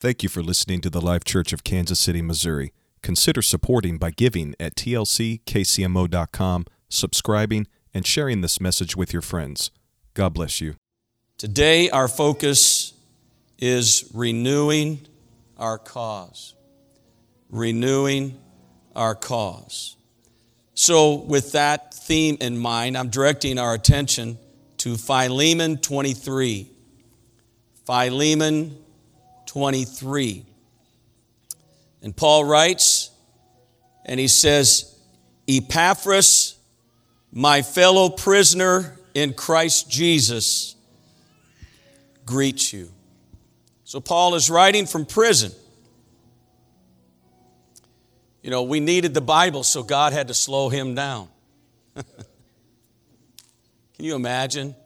Thank you for listening to the Life Church of Kansas City, Missouri. Consider supporting by giving at tlckcmo.com, subscribing, and sharing this message with your friends. God bless you. Today, our focus is renewing our cause. Renewing our cause. So, with that theme in mind, I'm directing our attention to Philemon 23. Philemon 23. And Paul writes, and he says, Epaphras, my fellow prisoner in Christ Jesus, greets you. So Paul is writing from prison. You know, we needed the Bible, so God had to slow him down. Can you imagine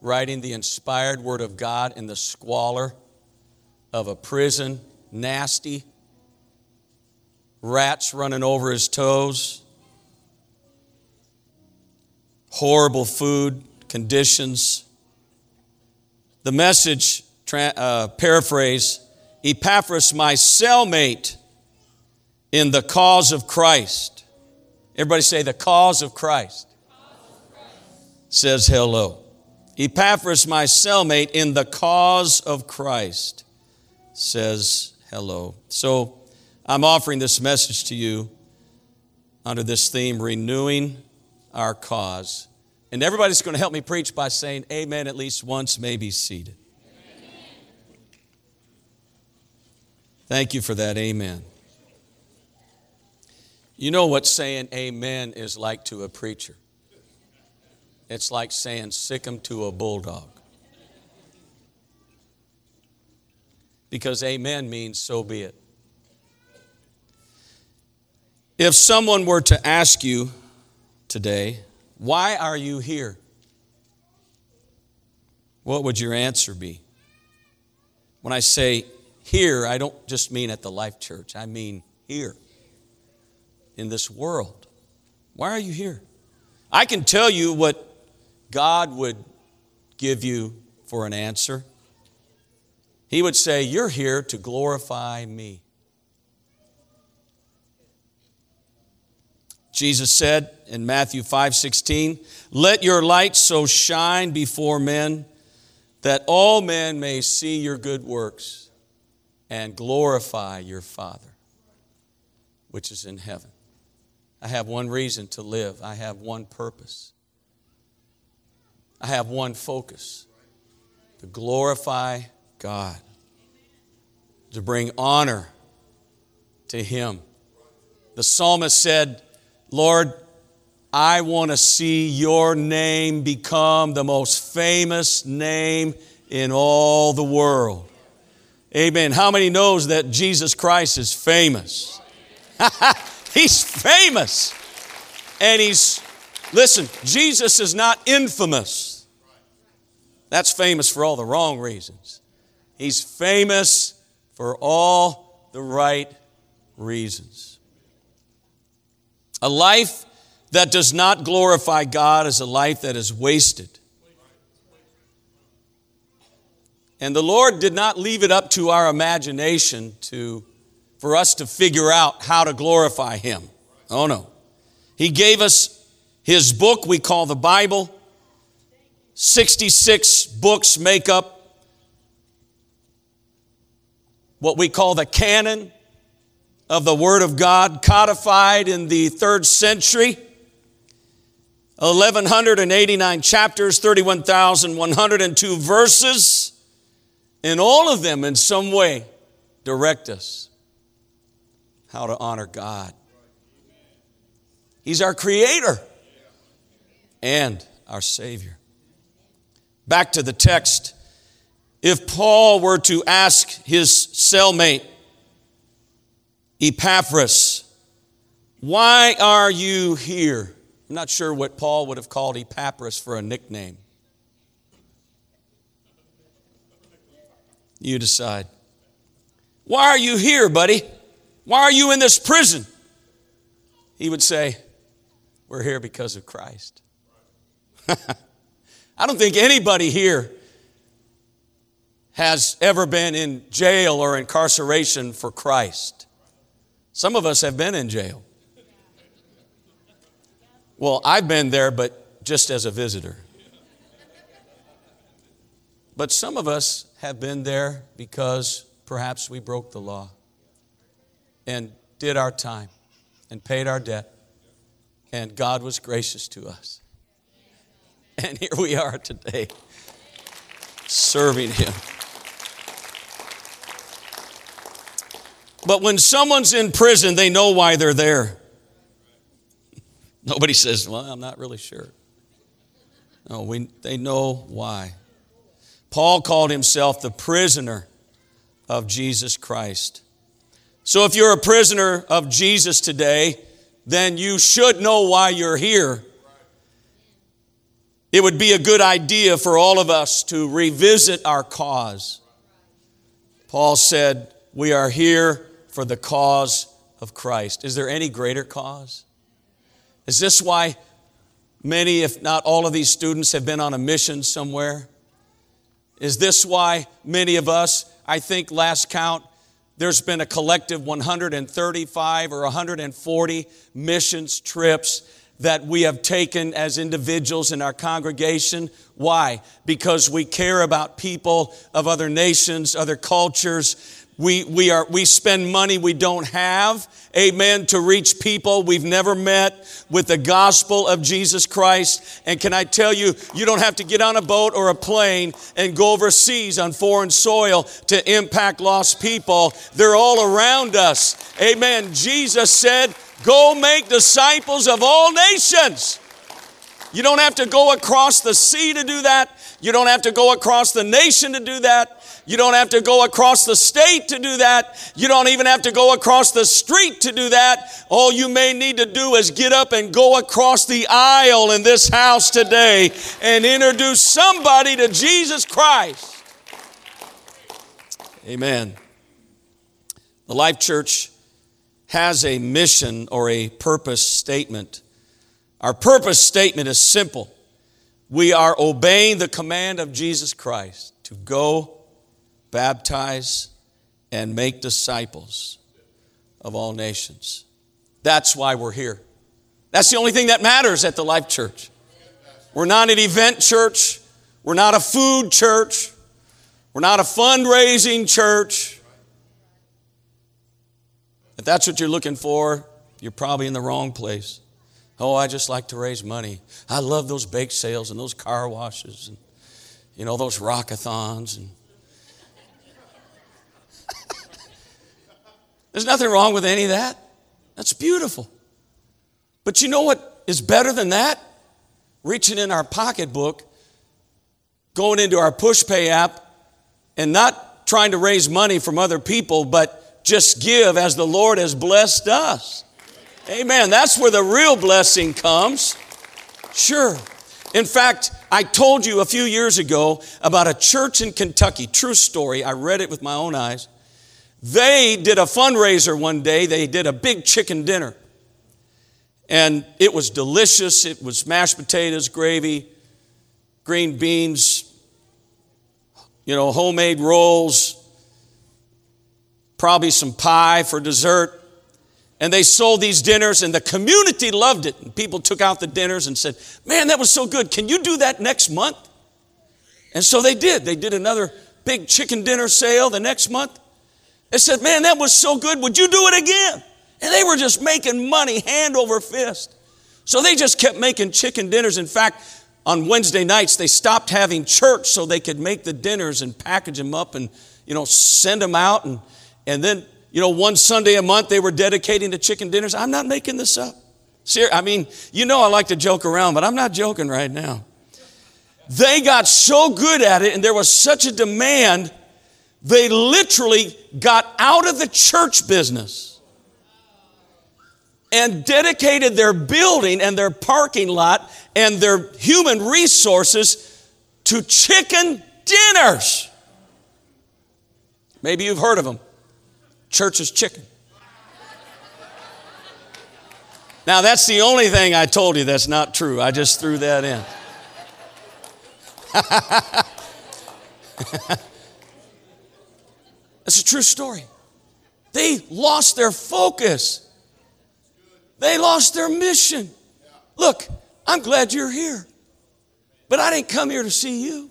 writing the inspired Word of God in the squalor of a prison, nasty, rats running over his toes, horrible food conditions? The message, uh, paraphrase Epaphras, my cellmate in the cause of Christ. Everybody say, the cause of Christ. Says hello. Epaphras, my cellmate in the cause of Christ, says hello. So I'm offering this message to you under this theme, renewing our cause. And everybody's going to help me preach by saying amen at least once, maybe seated. Thank you for that. Amen. You know what saying amen is like to a preacher? It's like saying sick him to a bulldog. Because amen means so be it. If someone were to ask you today, why are you here? What would your answer be? When I say here, I don't just mean at the Life Church, I mean here in this world. Why are you here? I can tell you what God would give you for an answer. He would say, You're here to glorify me. Jesus said in Matthew 5 16, Let your light so shine before men that all men may see your good works and glorify your Father which is in heaven. I have one reason to live. I have one purpose. I have one focus to glorify God, to bring honor to Him. The psalmist said, Lord, I want to see your name become the most famous name in all the world. Amen. How many knows that Jesus Christ is famous? He's famous. And he's, listen, Jesus is not infamous. That's famous for all the wrong reasons. He's famous for all the right reasons. A life that does not glorify God is a life that is wasted. And the Lord did not leave it up to our imagination to for us to figure out how to glorify Him. Oh no. He gave us His book we call the Bible. 66 books make up what we call the canon of the Word of God, codified in the third century. 1,189 chapters, 31,102 verses, and all of them in some way direct us how to honor God. He's our creator and our Savior. Back to the text. If Paul were to ask his cellmate, Epaphras, why are you here? I'm not sure what Paul would have called Epaphras for a nickname. You decide. Why are you here, buddy? Why are you in this prison? He would say, We're here because of Christ. I don't think anybody here has ever been in jail or incarceration for Christ? Some of us have been in jail. Well, I've been there, but just as a visitor. But some of us have been there because perhaps we broke the law and did our time and paid our debt, and God was gracious to us. And here we are today, serving Him. But when someone's in prison, they know why they're there. Nobody says, Well, I'm not really sure. No, we, they know why. Paul called himself the prisoner of Jesus Christ. So if you're a prisoner of Jesus today, then you should know why you're here. It would be a good idea for all of us to revisit our cause. Paul said, We are here for the cause of Christ. Is there any greater cause? Is this why many, if not all of these students, have been on a mission somewhere? Is this why many of us, I think last count, there's been a collective 135 or 140 missions trips that we have taken as individuals in our congregation. Why? Because we care about people of other nations, other cultures, we, we, are, we spend money we don't have, amen, to reach people we've never met with the gospel of Jesus Christ. And can I tell you, you don't have to get on a boat or a plane and go overseas on foreign soil to impact lost people. They're all around us. Amen. Jesus said, Go make disciples of all nations. You don't have to go across the sea to do that. You don't have to go across the nation to do that. You don't have to go across the state to do that. You don't even have to go across the street to do that. All you may need to do is get up and go across the aisle in this house today and introduce somebody to Jesus Christ. Amen. The Life Church has a mission or a purpose statement. Our purpose statement is simple. We are obeying the command of Jesus Christ to go baptize, and make disciples of all nations. That's why we're here. That's the only thing that matters at the Life Church. We're not an event church. We're not a food church. We're not a fundraising church. If that's what you're looking for, you're probably in the wrong place. Oh, I just like to raise money. I love those bake sales and those car washes and, you know, those rockathons and There's nothing wrong with any of that. That's beautiful. But you know what is better than that? Reaching in our pocketbook, going into our PushPay app, and not trying to raise money from other people, but just give as the Lord has blessed us. Amen. That's where the real blessing comes. Sure. In fact, I told you a few years ago about a church in Kentucky, true story. I read it with my own eyes. They did a fundraiser one day. They did a big chicken dinner. And it was delicious. It was mashed potatoes, gravy, green beans, you know, homemade rolls, probably some pie for dessert. And they sold these dinners, and the community loved it. And people took out the dinners and said, Man, that was so good. Can you do that next month? And so they did. They did another big chicken dinner sale the next month. They said, Man, that was so good. Would you do it again? And they were just making money hand over fist. So they just kept making chicken dinners. In fact, on Wednesday nights, they stopped having church so they could make the dinners and package them up and, you know, send them out. And, and then, you know, one Sunday a month, they were dedicating to chicken dinners. I'm not making this up. Ser- I mean, you know, I like to joke around, but I'm not joking right now. They got so good at it, and there was such a demand they literally got out of the church business and dedicated their building and their parking lot and their human resources to chicken dinners. Maybe you've heard of them. Church's Chicken. Now, that's the only thing I told you that's not true. I just threw that in. That's a true story. They lost their focus. They lost their mission. Look, I'm glad you're here, but I didn't come here to see you.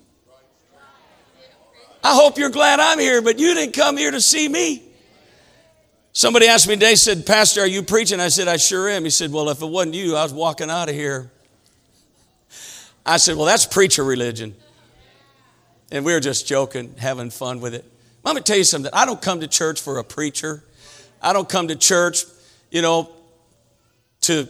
I hope you're glad I'm here, but you didn't come here to see me. Somebody asked me today, said, Pastor, are you preaching? I said, I sure am. He said, Well, if it wasn't you, I was walking out of here. I said, Well, that's preacher religion. And we were just joking, having fun with it. Let me tell you something. I don't come to church for a preacher. I don't come to church, you know, to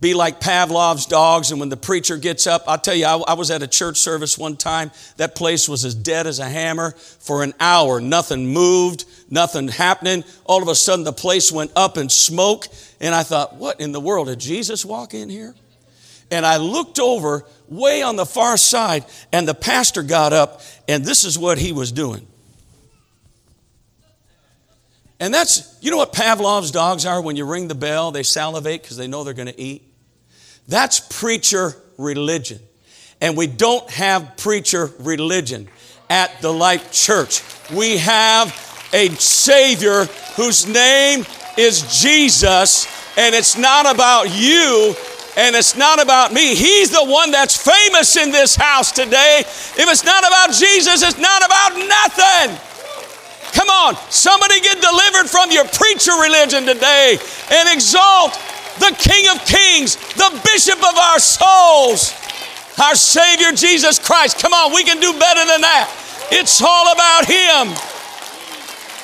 be like Pavlov's dogs. And when the preacher gets up, I'll tell you, I, I, was at a church service one time. That place was as dead as a hammer for an hour. Nothing moved, nothing happening. All of a sudden, the place went up in smoke. And I thought, what in the world? Did Jesus walk in here? And I looked over way on the far side, and the pastor got up, and this is what he was doing. And that's, you know what Pavlov's dogs are? When you ring the bell, they salivate because they know they're going to eat. That's preacher religion. And we don't have preacher religion at the Life Church. We have a Savior whose name is Jesus, and it's not about you and it's not about me. He's the one that's famous in this house today. If it's not about Jesus, it's not about nothing. Come on, somebody get delivered from your preacher religion today and exalt the King of Kings, the Bishop of our souls, our Savior Jesus Christ. Come on, we can do better than that. It's all about Him.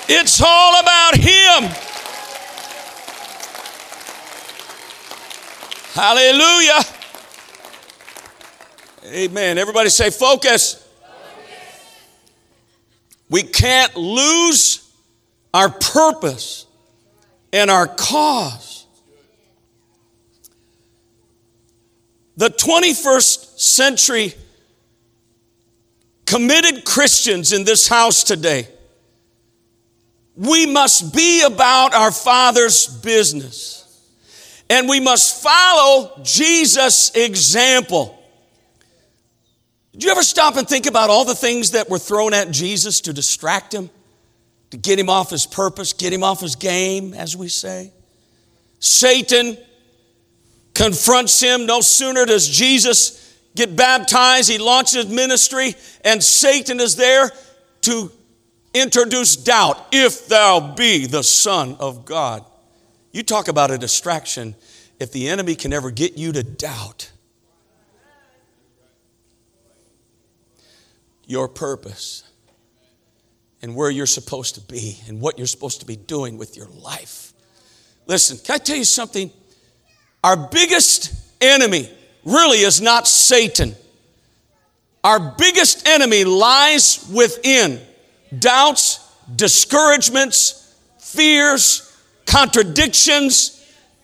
It's all about Him. Hallelujah. Amen. Everybody say focus. We can't lose our purpose and our cause. the 21st century committed Christians in this house today, we must be about our Father's business. And we must follow Jesus' example. Did you ever stop and think about all the things that were thrown at Jesus to distract him, to get him off his purpose, get him off his game, as we say? Satan confronts him. No sooner does Jesus get baptized, he launches ministry, and Satan is there to introduce doubt. If thou be the Son of God. You talk about a distraction. If the enemy can ever get you to doubt your purpose and where you're supposed to be and what you're supposed to be doing with your life. Listen, can I tell you something? Our biggest enemy really is not Satan. Our biggest enemy lies within doubts, discouragements, fears, contradictions,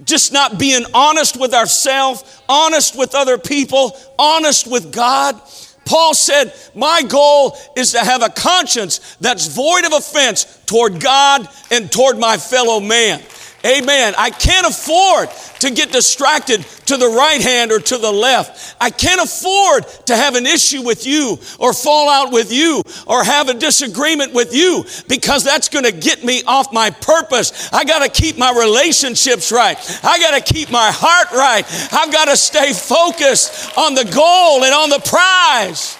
just not being honest with ourselves, honest with other people, honest with God. Paul said, My goal is to have a conscience that's void of offense toward God and toward my fellow man. Amen. I can't afford to get distracted to the right hand or to the left. I can't afford to have an issue with you or fall out with you or have a disagreement with you because that's going to get me off my purpose. I got to keep my relationships right. I got to keep my heart right. I've got to stay focused on the goal and on the prize.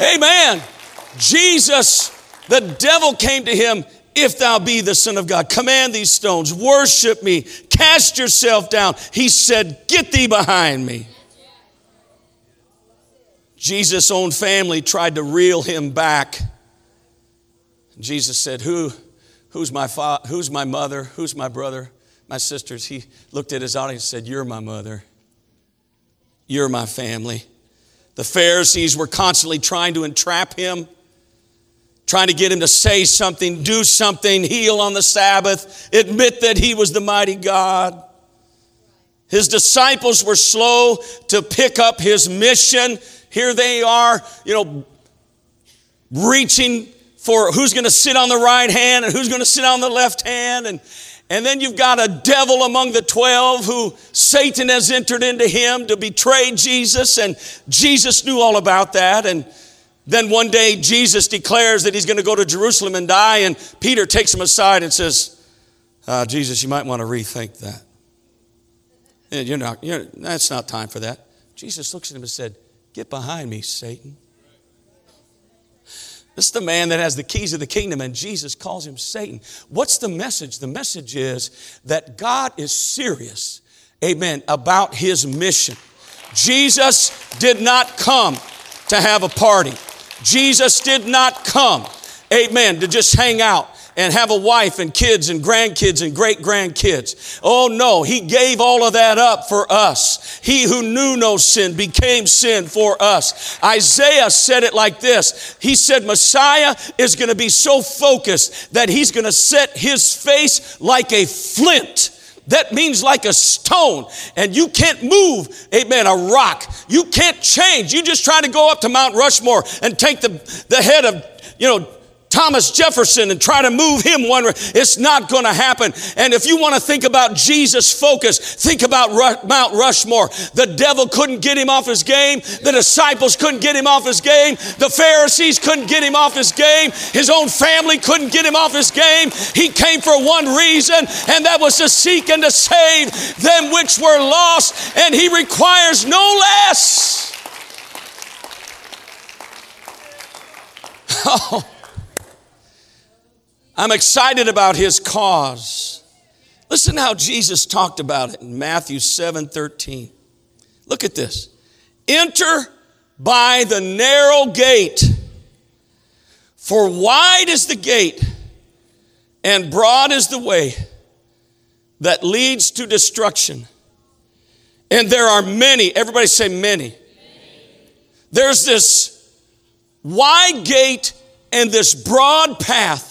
Amen. Jesus, the devil came to him if thou be the Son of God, command these stones, worship me, cast yourself down. He said, Get thee behind me. Jesus' own family tried to reel him back. Jesus said, Who, who's, my fa- who's my mother? Who's my brother? My sisters. He looked at his audience and said, You're my mother. You're my family. The Pharisees were constantly trying to entrap him trying to get him to say something, do something, heal on the Sabbath, admit that he was the mighty God. His disciples were slow to pick up his mission. Here they are, you know, reaching for who's going to sit on the right hand and who's going to sit on the left hand. And, and then you've got a devil among the 12 who Satan has entered into him to betray Jesus. And Jesus knew all about that. And Then one day Jesus declares that he's going to go to Jerusalem and die, and Peter takes him aside and says, uh, Jesus, you might want to rethink that. You're not, you're, that's not time for that. Jesus looks at him and said, Get behind me, Satan. This is the man that has the keys of the kingdom, and Jesus calls him Satan. What's the message? The message is that God is serious, amen, about his mission. Jesus did not come to have a party. Jesus did not come, amen, to just hang out and have a wife and kids and grandkids and great grandkids. Oh no, He gave all of that up for us. He who knew no sin became sin for us. Isaiah said it like this He said, Messiah is going to be so focused that He's going to set His face like a flint. That means like a stone, and you can't move, amen, a rock. You can't change. You just try to go up to Mount Rushmore and take the, the head of, you know, Thomas Jefferson and try to move him one way. It's not going to happen. And if you want to think about Jesus' focus, think about Ru- Mount Rushmore. The devil couldn't get him off his game. The disciples couldn't get him off his game. The Pharisees couldn't get him off his game. His own family couldn't get him off his game. He came for one reason, and that was to seek and to save them which were lost. And he requires no less. Oh. I'm excited about his cause. Listen how Jesus talked about it in Matthew 7 13. Look at this. Enter by the narrow gate, for wide is the gate, and broad is the way that leads to destruction. And there are many, everybody say many. There's this wide gate and this broad path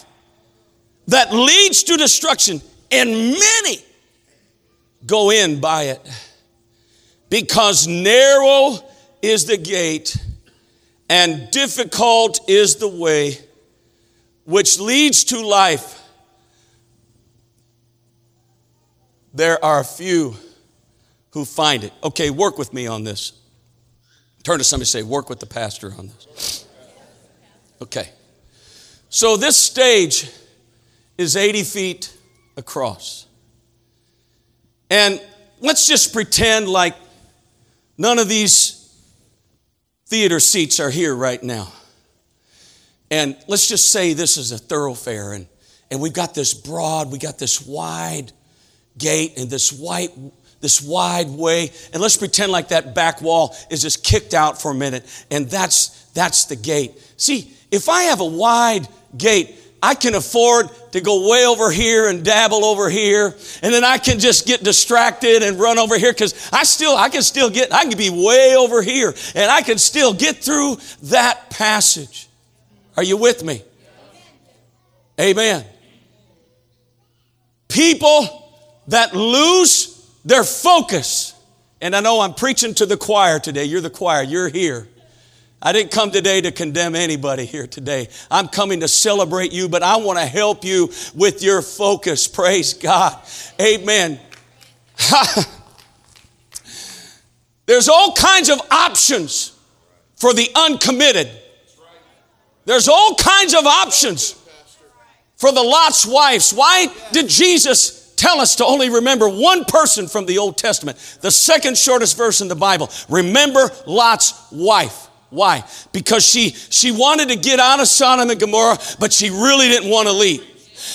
that leads to destruction, and many go in by it. Because narrow is the gate, and difficult is the way which leads to life. There are few who find it. Okay, work with me on this. Turn to somebody say, Work with the pastor on this. Okay. So, this stage is 80 feet across. And let's just pretend like none of these theater seats are here right now. And let's just say this is a thoroughfare and, and we've got this broad, we got this wide gate and this white this wide way and let's pretend like that back wall is just kicked out for a minute and that's that's the gate see if i have a wide gate I can afford to go way over here and dabble over here, and then I can just get distracted and run over here because I still, I can still get, I can be way over here, and I can still get through that passage. Are you with me? Amen. People that lose their focus, and I know I'm preaching to the choir today. You're the choir, you're here. I didn't come today to condemn anybody here today. I'm coming to celebrate you, but I want to help you with your focus. Praise God. Amen. There's all kinds of options for the uncommitted. There's all kinds of options for the Lot's wives. Why did Jesus tell us to only remember one person from the Old Testament? The second shortest verse in the Bible. Remember Lot's wife. Why? Because she, she wanted to get out of Sodom and Gomorrah, but she really didn't want to leave.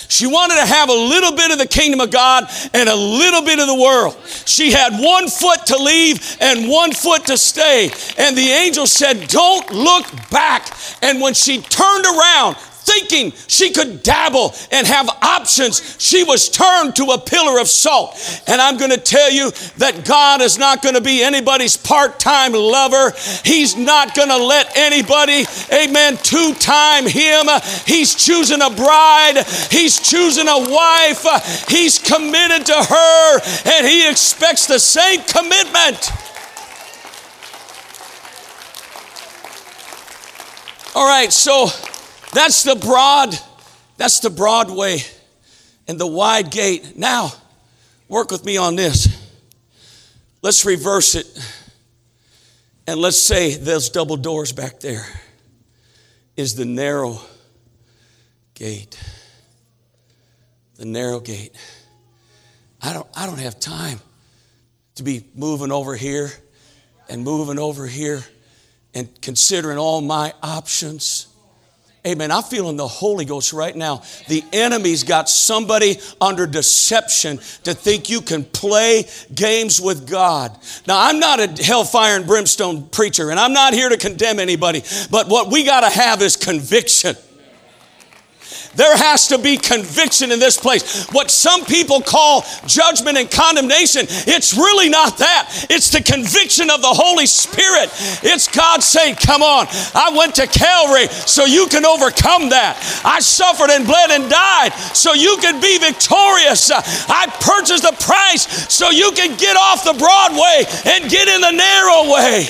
She wanted to have a little bit of the kingdom of God and a little bit of the world. She had one foot to leave and one foot to stay. And the angel said, Don't look back. And when she turned around, thinking she could dabble and have options, she was turned to a pillar of salt. And I'm going to tell you that God is not going to be anybody's part time lover. He's not going to let anybody, amen, two time him. He's choosing a bride, he's choosing a wife, he's committed to her, and he expects the same commitment. All right, so that's the broad, that's the broad way and the wide gate. Now, work with me on this. Let's reverse it. And let's say those double doors back there. is the narrow gate. The narrow gate. I don't, I don't have time to be moving over here and moving over here and considering all my options. Amen. I'm feeling the Holy Ghost right now. The enemy's got somebody under deception to think you can play games with God. Now, I'm not a hellfire and brimstone preacher, and I'm not here to condemn anybody, but what we got to have is conviction. There has to be conviction in this place. What some people call judgment and condemnation, it's really not that. It's the conviction of the Holy Spirit. It's God saying, Come on, I went to Calvary so you can overcome that. I suffered and bled and died so you can be victorious. I purchased the price so you can get off the broad way and get in the narrow way.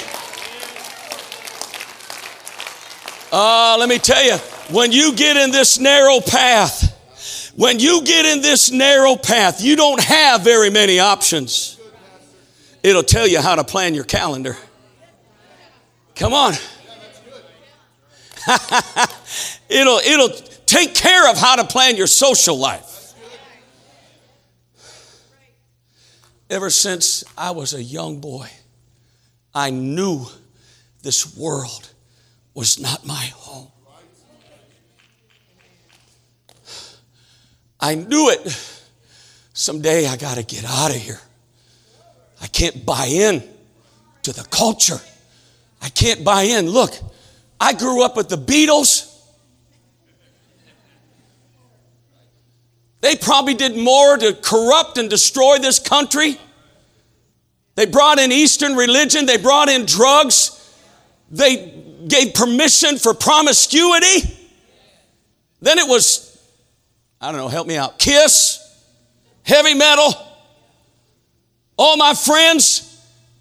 Uh, let me tell you, when you get in this narrow path, when you get in this narrow path, you don't have very many options. It'll tell you how to plan your calendar. Come on. it'll, it'll take care of how to plan your social life. Ever since I was a young boy, I knew this world was not my home. I knew it. Someday I got to get out of here. I can't buy in to the culture. I can't buy in. Look, I grew up with the Beatles. They probably did more to corrupt and destroy this country. They brought in Eastern religion, they brought in drugs, they gave permission for promiscuity. Then it was I don't know, help me out. Kiss, heavy metal. All my friends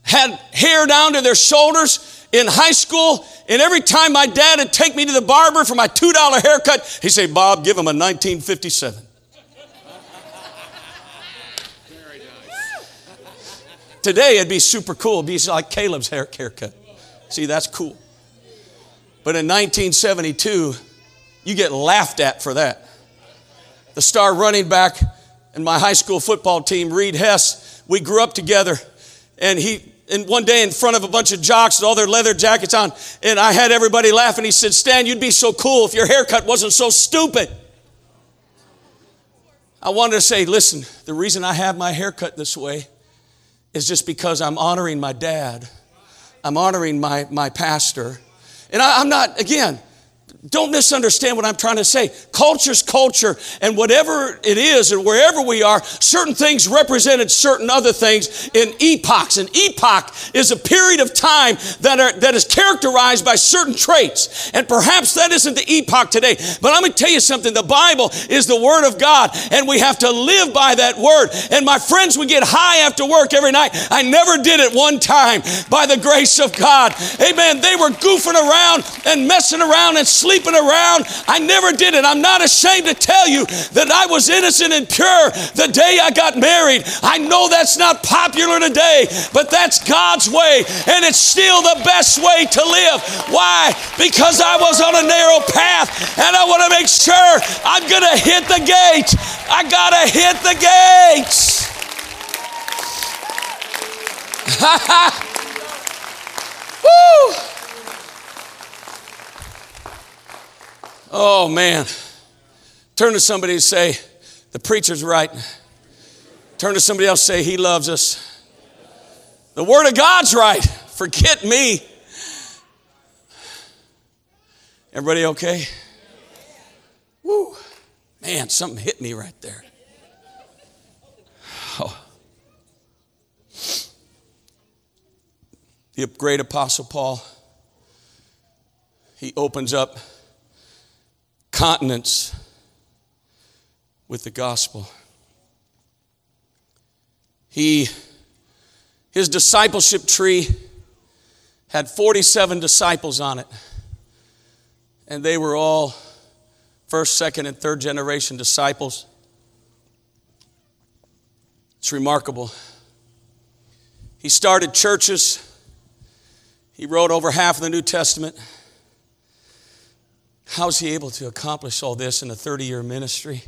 had hair down to their shoulders in high school. And every time my dad would take me to the barber for my $2 haircut, he'd say, Bob, give him a 1957. Today it'd be super cool. It'd be like Caleb's hair, haircut. See, that's cool. But in 1972, you get laughed at for that the star running back in my high school football team, Reed Hess. We grew up together, and he and one day in front of a bunch of jocks with all their leather jackets on, and I had everybody laughing. He said, Stan, you'd be so cool if your haircut wasn't so stupid. I wanted to say, listen, the reason I have my haircut this way is just because I'm honoring my dad. I'm honoring my, my pastor. And I, I'm not, again, don't misunderstand what I'm trying to say. Culture's culture, and whatever it is, and wherever we are, certain things represented certain other things in epochs. An epoch is a period of time that, are, that is characterized by certain traits. And perhaps that isn't the epoch today. But I'm going to tell you something. The Bible is the Word of God, and we have to live by that Word. And my friends, we get high after work every night. I never did it one time by the grace of God. Amen. They were goofing around and messing around and sleeping sleeping around. I never did it. I'm not ashamed to tell you that I was innocent and pure the day I got married. I know that's not popular today, but that's God's way, and it's still the best way to live. Why? Because I was on a narrow path, and I want to make sure I'm going to hit the gate. I got to hit the gates. Woo! Oh, man. Turn to somebody and say, The preacher's right. Turn to somebody else and say, He loves us. The Word of God's right. Forget me. Everybody okay? Woo. Man, something hit me right there. Oh. The great apostle Paul, he opens up continents with the gospel. He, his discipleship tree had 47 disciples on it, and they were all first, second, and third generation disciples. It's remarkable. He started churches. He wrote over half of the New Testament. How's he able to accomplish all this in a 30 year ministry?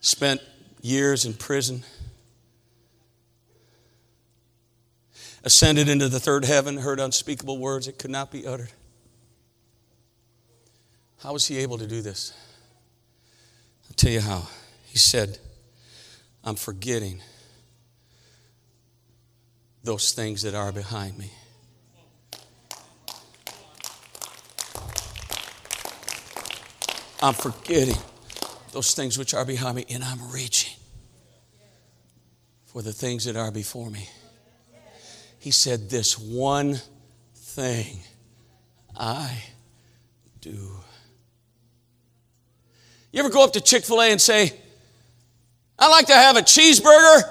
Spent years in prison. Ascended into the third heaven, heard unspeakable words that could not be uttered. How was he able to do this? I'll tell you how. He said, I'm forgetting those things that are behind me. I'm forgetting those things which are behind me, and I'm reaching for the things that are before me. He said, This one thing I do. You ever go up to Chick fil A and say, I'd like to have a cheeseburger?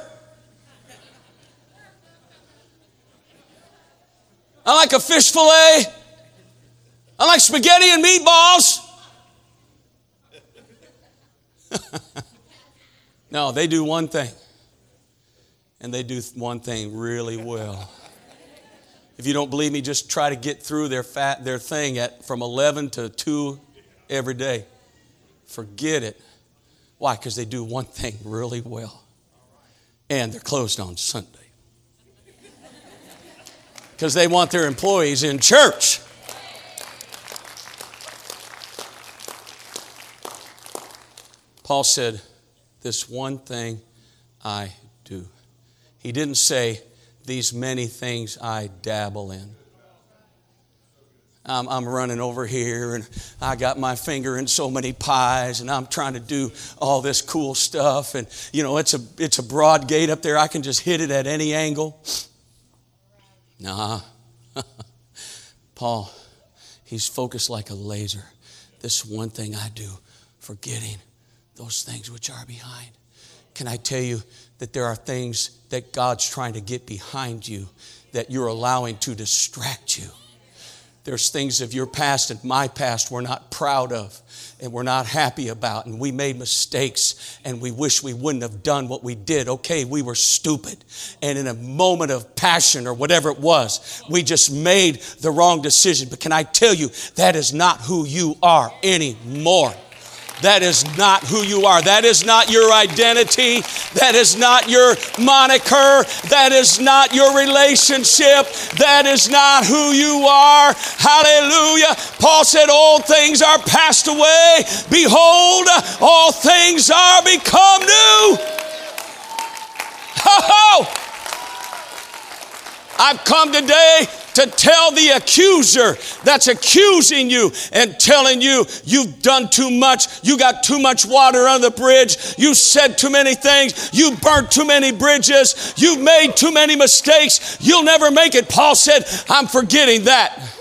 I like a fish fillet. I like spaghetti and meatballs. no, they do one thing, and they do one thing really well. If you don't believe me, just try to get through their fat their thing at from 11 to 2 every day. Forget it. Why? Because they do one thing really well. And they're closed on Sunday. Because they want their employees in church. Paul said, This one thing I do. He didn't say, These many things I dabble in. I'm, I'm, running over here and I got my finger in so many pies and I'm trying to do all this cool stuff. And, you know, it's a, it's a broad gate up there. I can just hit it at any angle. Nah. Paul, he's focused like a laser. This one thing I do, forgetting those things which are behind. Can I tell you that there are things that God's trying to get behind you that you're allowing to distract you? There's things of your past and my past we're not proud of and we're not happy about, and we made mistakes and we wish we wouldn't have done what we did. Okay, we were stupid. And in a moment of passion or whatever it was, we just made the wrong decision. But can I tell you, that is not who you are anymore. That is not who you are. That is not your identity. That is not your moniker. That is not your relationship. That is not who you are. Hallelujah. Paul said, All things are passed away. Behold, all things are become new. Oh, I've come today to tell the accuser that's accusing you and telling you you've done too much, you got too much water on the bridge, you said too many things, you burnt too many bridges, you've made too many mistakes, you'll never make it. Paul said, I'm forgetting that.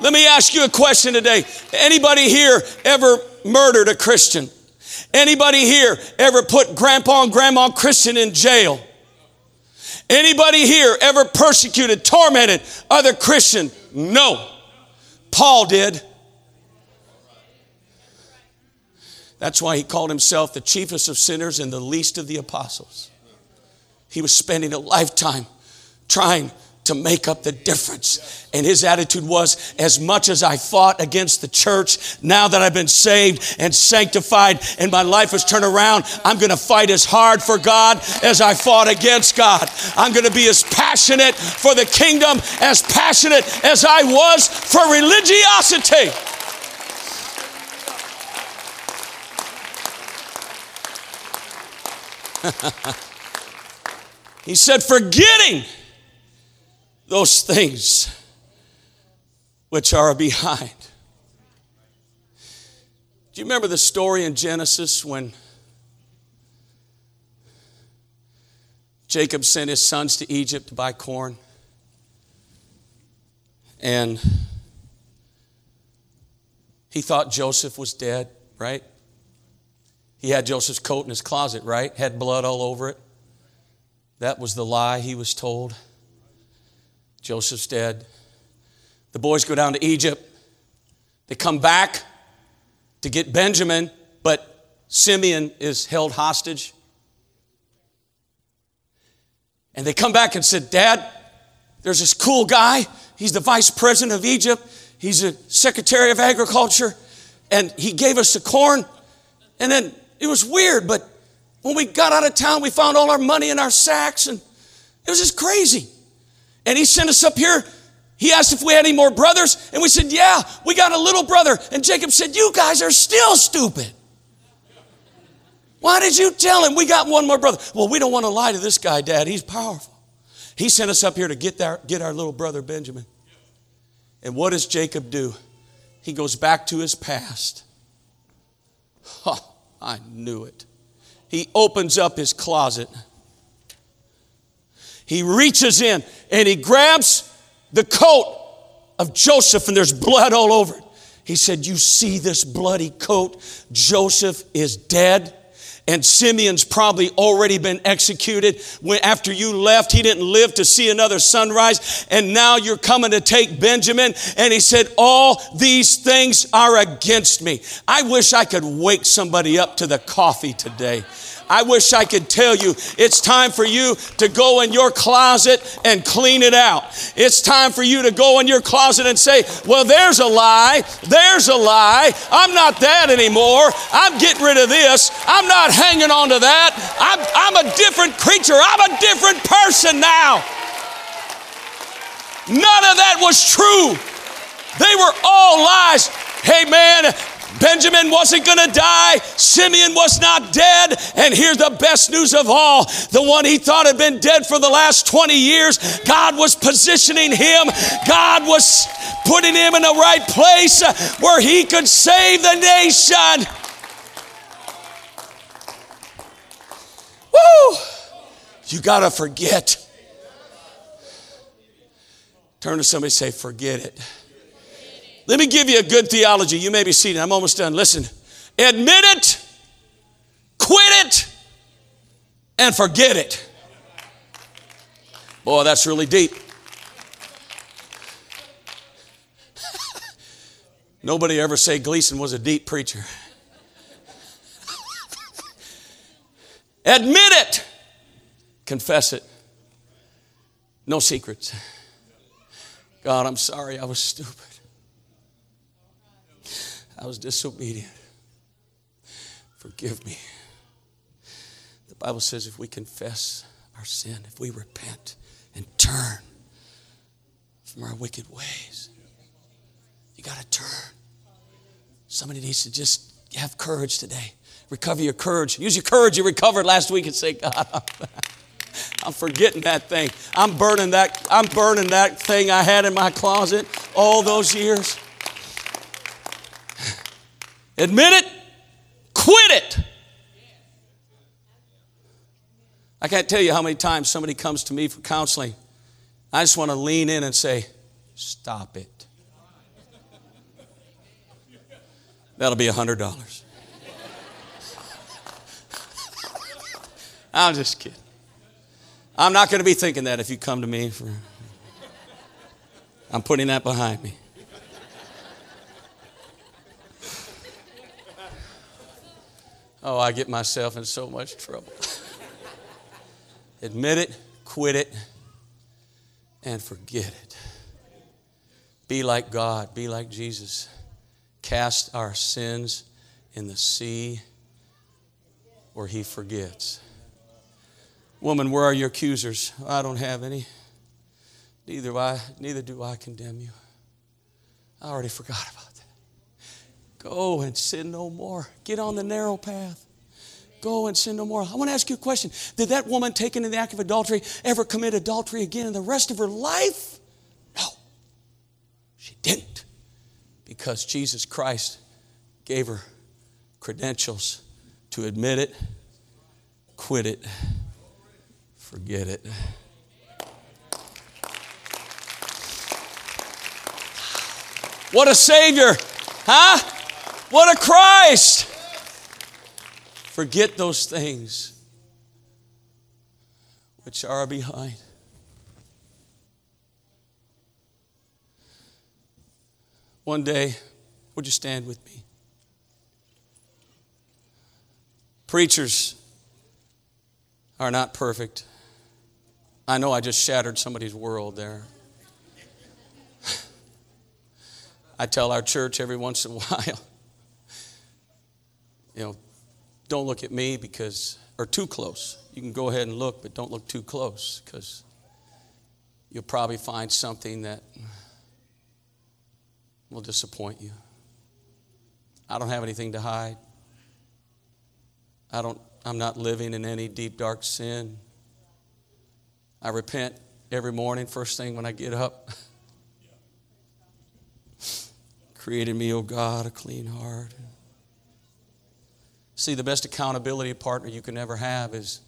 Let me ask you a question today. Anybody here ever murdered a Christian? Anybody here ever put grandpa and grandma Christian in jail? Anybody here ever persecuted, tormented other Christian? No. Paul did. That's why he called himself the chiefest of sinners and the least of the apostles. He was spending a lifetime trying to make up the difference. And his attitude was as much as I fought against the church, now that I've been saved and sanctified and my life has turned around, I'm going to fight as hard for God as I fought against God. I'm going to be as passionate for the kingdom, as passionate as I was for religiosity. he said, forgetting those things which are behind. Do you remember the story in Genesis when Jacob sent his sons to Egypt to buy corn? And he thought Joseph was dead, right? He had Joseph's coat in his closet, right? Had blood all over it. That was the lie he was told. Joseph's dead. The boys go down to Egypt. They come back to get Benjamin, but Simeon is held hostage. And they come back and said, Dad, there's this cool guy. He's the vice president of Egypt. He's a secretary of agriculture. and he gave us the corn. And then it was weird, but when we got out of town, we found all our money in our sacks, and it was just crazy. And he sent us up here. He asked if we had any more brothers, and we said, Yeah, we got a little brother. And Jacob said, You guys are still stupid. Why did you tell him we got one more brother? Well, we don't want to lie to this guy, Dad. He's powerful. He sent us up here to get, our, get our little brother Benjamin. And what does Jacob do? He goes back to his past. Oh, I knew it. He opens up his closet. He reaches in and he grabs the coat of Joseph, and there's blood all over it. He said, You see this bloody coat? Joseph is dead and Simeon's probably already been executed. When, after you left, he didn't live to see another sunrise, and now you're coming to take Benjamin. And he said, All these things are against me. I wish I could wake somebody up to the coffee today. I wish I could tell you it's time for you to go in your closet and clean it out. It's time for you to go in your closet and say, Well, there's a lie. There's a lie. I'm not that anymore. I'm getting rid of this. I'm not hanging on to that. I'm, I'm a different creature. I'm a different person now. None of that was true. They were all lies. Hey, man, Benjamin wasn't going to die. Simeon was not dead. And here's the best news of all the one he thought had been dead for the last 20 years, God was positioning him. God was putting him in the right place where he could save the nation. Woo! You got to forget. Turn to somebody say, forget it. Let me give you a good theology. You may be seated. I'm almost done. Listen. Admit it, quit it, and forget it. Boy, that's really deep. Nobody ever say Gleason was a deep preacher. Admit it. Confess it. No secrets. God, I'm sorry I was stupid. I was disobedient. Forgive me. The Bible says if we confess our sin, if we repent and turn from our wicked ways, you got to turn. Somebody needs to just have courage today. Recover your courage. Use your courage you recovered last week and say, God, I'm forgetting that thing. I'm burning that, I'm burning that thing I had in my closet all those years. Admit it, quit it. I can't tell you how many times somebody comes to me for counseling. I just want to lean in and say, Stop it. That'll be a $100. I'm just kidding. I'm not going to be thinking that if you come to me for. I'm putting that behind me. Oh, I get myself in so much trouble. Admit it, quit it, and forget it. Be like God, be like Jesus. Cast our sins in the sea where He forgets. Woman, where are your accusers? I don't have any. Neither do I, neither do I condemn you. I already forgot about Go and sin no more. Get on the narrow path. Go and sin no more. I want to ask you a question. Did that woman taken in the act of adultery ever commit adultery again in the rest of her life? No, she didn't. Because Jesus Christ gave her credentials to admit it, quit it, forget it. What a Savior, huh? What a Christ! Forget those things which are behind. One day, would you stand with me? Preachers are not perfect. I know I just shattered somebody's world there. I tell our church every once in a while you know, don't look at me because, or too close. You can go ahead and look, but don't look too close because you'll probably find something that will disappoint you. I don't have anything to hide. I don't, I'm not living in any deep, dark sin. I repent every morning, first thing when I get up. Created me, O oh God, a clean heart. See, the best accountability partner you can ever have is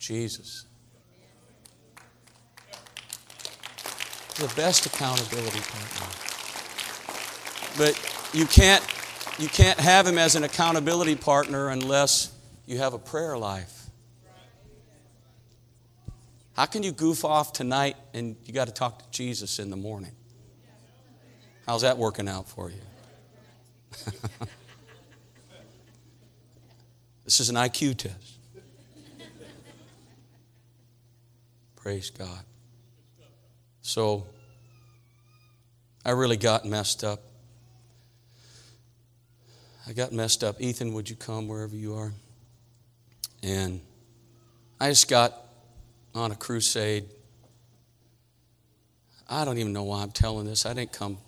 Jesus. The best accountability partner. But you can't, you can't have him as an accountability partner unless you have a prayer life. How can you goof off tonight and you got to talk to Jesus in the morning? How's that working out for you? this is an IQ test. Praise God. So, I really got messed up. I got messed up. Ethan, would you come wherever you are? And I just got on a crusade. I don't even know why I'm telling this. I didn't come,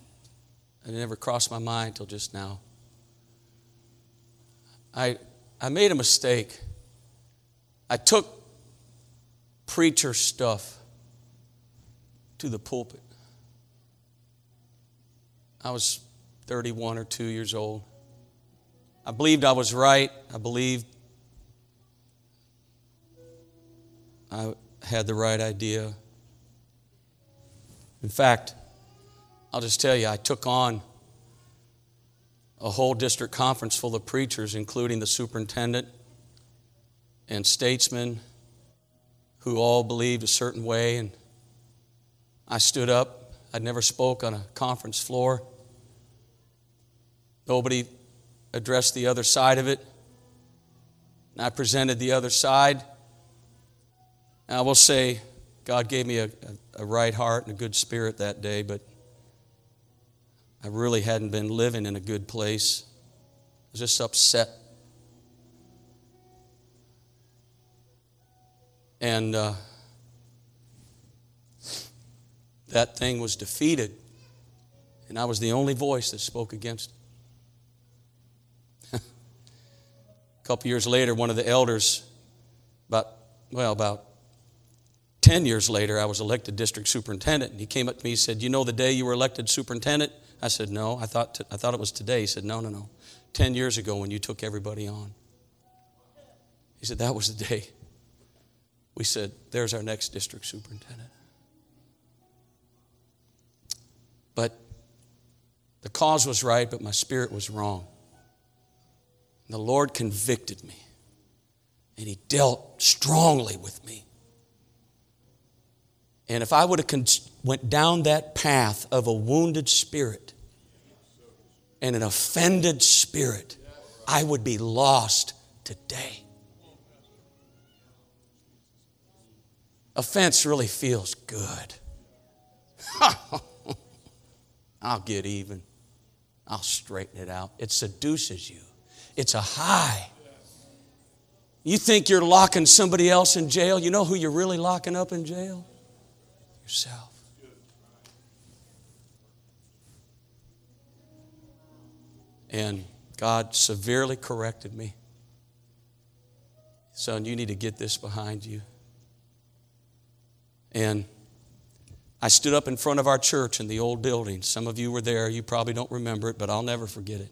it never crossed my mind until just now. I, I made a mistake. I took preacher stuff to the pulpit. I was 31 or 2 years old. I believed I was right. I believed I had the right idea. In fact, I'll just tell you, I took on a whole district conference full of preachers, including the superintendent and statesmen who all believed a certain way. And I stood up. I'd never spoke on a conference floor. Nobody addressed the other side of it. And I presented the other side. And I will say, God gave me a, a, a right heart and a good spirit that day, but I really hadn't been living in a good place. I was just upset. And uh, that thing was defeated, and I was the only voice that spoke against it. a couple years later, one of the elders, about, well, about 10 years later, I was elected district superintendent. And he came up to me and said, You know the day you were elected superintendent? I said, No, I thought, t- I thought it was today. He said, No, no, no. 10 years ago when you took everybody on. He said, That was the day. We said, There's our next district superintendent. But the cause was right, but my spirit was wrong. The Lord convicted me, and He dealt strongly with me. And if I would have con- went down that path of a wounded spirit and an offended spirit, I would be lost today. Offense really feels good. I'll get even. I'll straighten it out. It seduces you. It's a high. You think you're locking somebody else in jail? You know who you're really locking up in jail? yourself. And God severely corrected me. Son, you need to get this behind you. And I stood up in front of our church in the old building. Some of you were there. You probably don't remember it, but I'll never forget it.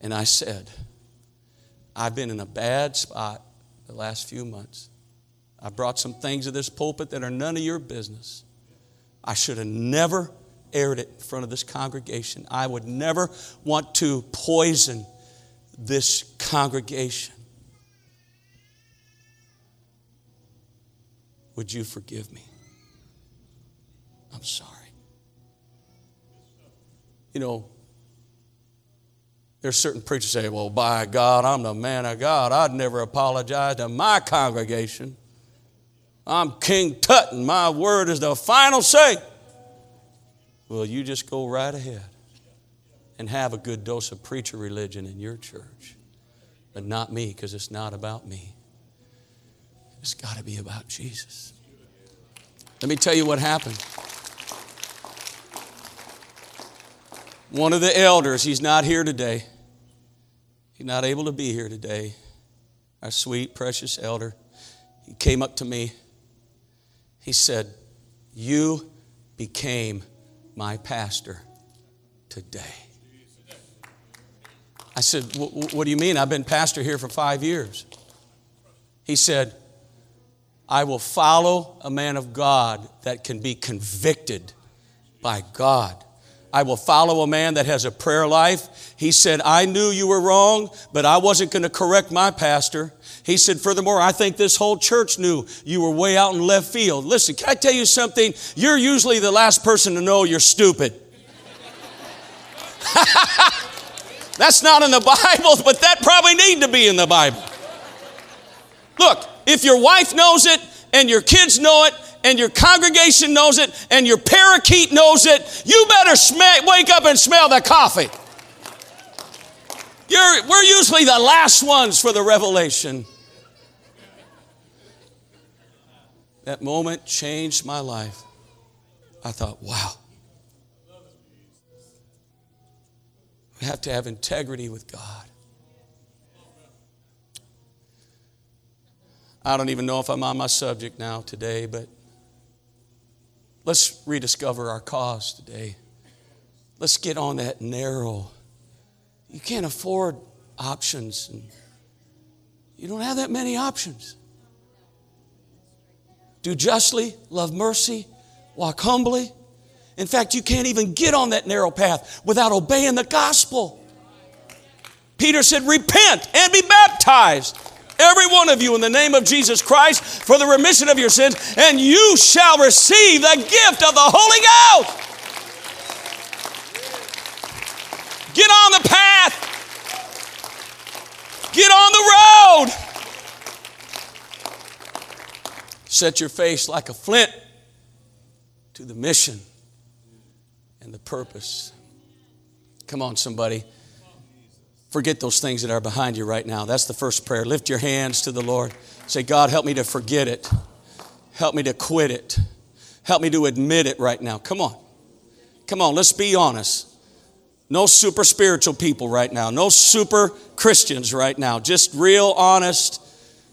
And I said, I've been in a bad spot the last few months. I brought some things to this pulpit that are none of your business. I should have never aired it in front of this congregation. I would never want to poison this congregation. Would you forgive me? I'm sorry. You know, there's certain preachers say, well, by God, I'm the man of God. I'd never apologize to my congregation. I'm King Tut, and my word is the final say. Well, you just go right ahead and have a good dose of preacher religion in your church. But not me, because it's not about me. It's got to be about Jesus. Let me tell you what happened. One of the elders, he's not here today. He's not able to be here today. Our sweet, precious elder. He came up to me. He said, You became my pastor today. I said, What do you mean? I've been pastor here for five years. He said, I will follow a man of God that can be convicted by God. I will follow a man that has a prayer life. He said, I knew you were wrong, but I wasn't going to correct my pastor. He said, furthermore, I think this whole church knew you were way out in left field. Listen, can I tell you something? You're usually the last person to know you're stupid. That's not in the Bible, but that probably need to be in the Bible. Look, if your wife knows it and your kids know it and your congregation knows it and your parakeet knows it, you better sm- wake up and smell the coffee. You're, we're usually the last ones for the revelation. That moment changed my life. I thought, wow. We have to have integrity with God. I don't even know if I'm on my subject now today, but let's rediscover our cause today. Let's get on that narrow. You can't afford options. And you don't have that many options. Do justly, love mercy, walk humbly. In fact, you can't even get on that narrow path without obeying the gospel. Peter said, Repent and be baptized every one of you in the name of Jesus Christ for the remission of your sins, and you shall receive the gift of the Holy Ghost. Get on the path. Get on the road. Set your face like a flint to the mission and the purpose. Come on, somebody. Forget those things that are behind you right now. That's the first prayer. Lift your hands to the Lord. Say, God, help me to forget it. Help me to quit it. Help me to admit it right now. Come on. Come on, let's be honest. No super spiritual people right now. No super Christians right now. Just real, honest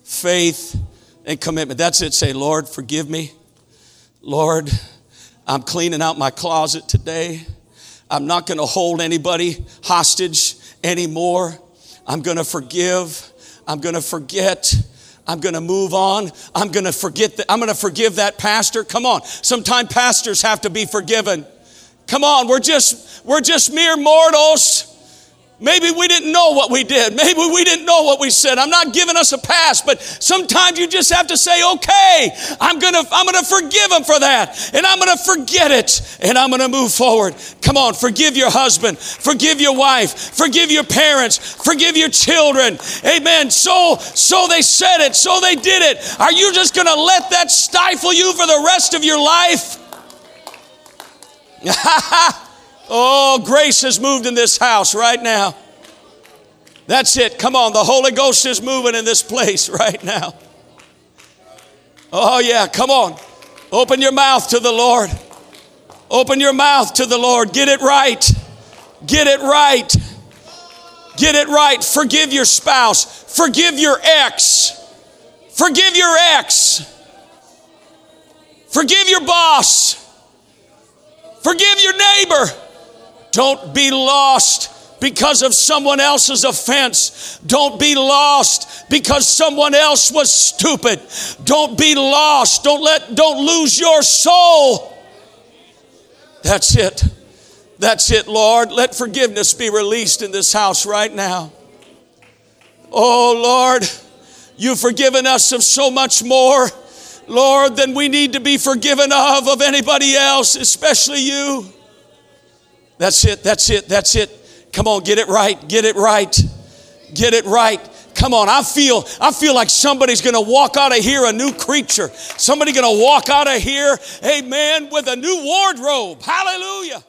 faith and commitment. That's it. Say, Lord, forgive me. Lord, I'm cleaning out my closet today. I'm not going to hold anybody hostage anymore. I'm going to forgive. I'm going to forget. I'm going to move on. I'm going to forget that. I'm going to forgive that pastor. Come on. Sometimes pastors have to be forgiven. Come on. We're just, we're just mere mortals. Maybe we didn't know what we did. Maybe we didn't know what we said. I'm not giving us a pass, but sometimes you just have to say, okay, I'm gonna, I'm gonna forgive him for that. And I'm gonna forget it. And I'm gonna move forward. Come on, forgive your husband, forgive your wife, forgive your parents, forgive your children. Amen. So, so they said it, so they did it. Are you just gonna let that stifle you for the rest of your life? Oh, grace has moved in this house right now. That's it. Come on. The Holy Ghost is moving in this place right now. Oh, yeah. Come on. Open your mouth to the Lord. Open your mouth to the Lord. Get it right. Get it right. Get it right. Forgive your spouse. Forgive your ex. Forgive your ex. Forgive your boss. Forgive your neighbor. Don't be lost because of someone else's offense. Don't be lost because someone else was stupid. Don't be lost. Don't let don't lose your soul. That's it. That's it, Lord. Let forgiveness be released in this house right now. Oh, Lord, you've forgiven us of so much more, Lord, than we need to be forgiven of of anybody else, especially you. That's it, that's it, that's it. Come on, get it right, get it right, get it right. Come on, I feel I feel like somebody's to walk out of here a new creature. Somebody to walk out of here, amen, with a new wardrobe. Hallelujah.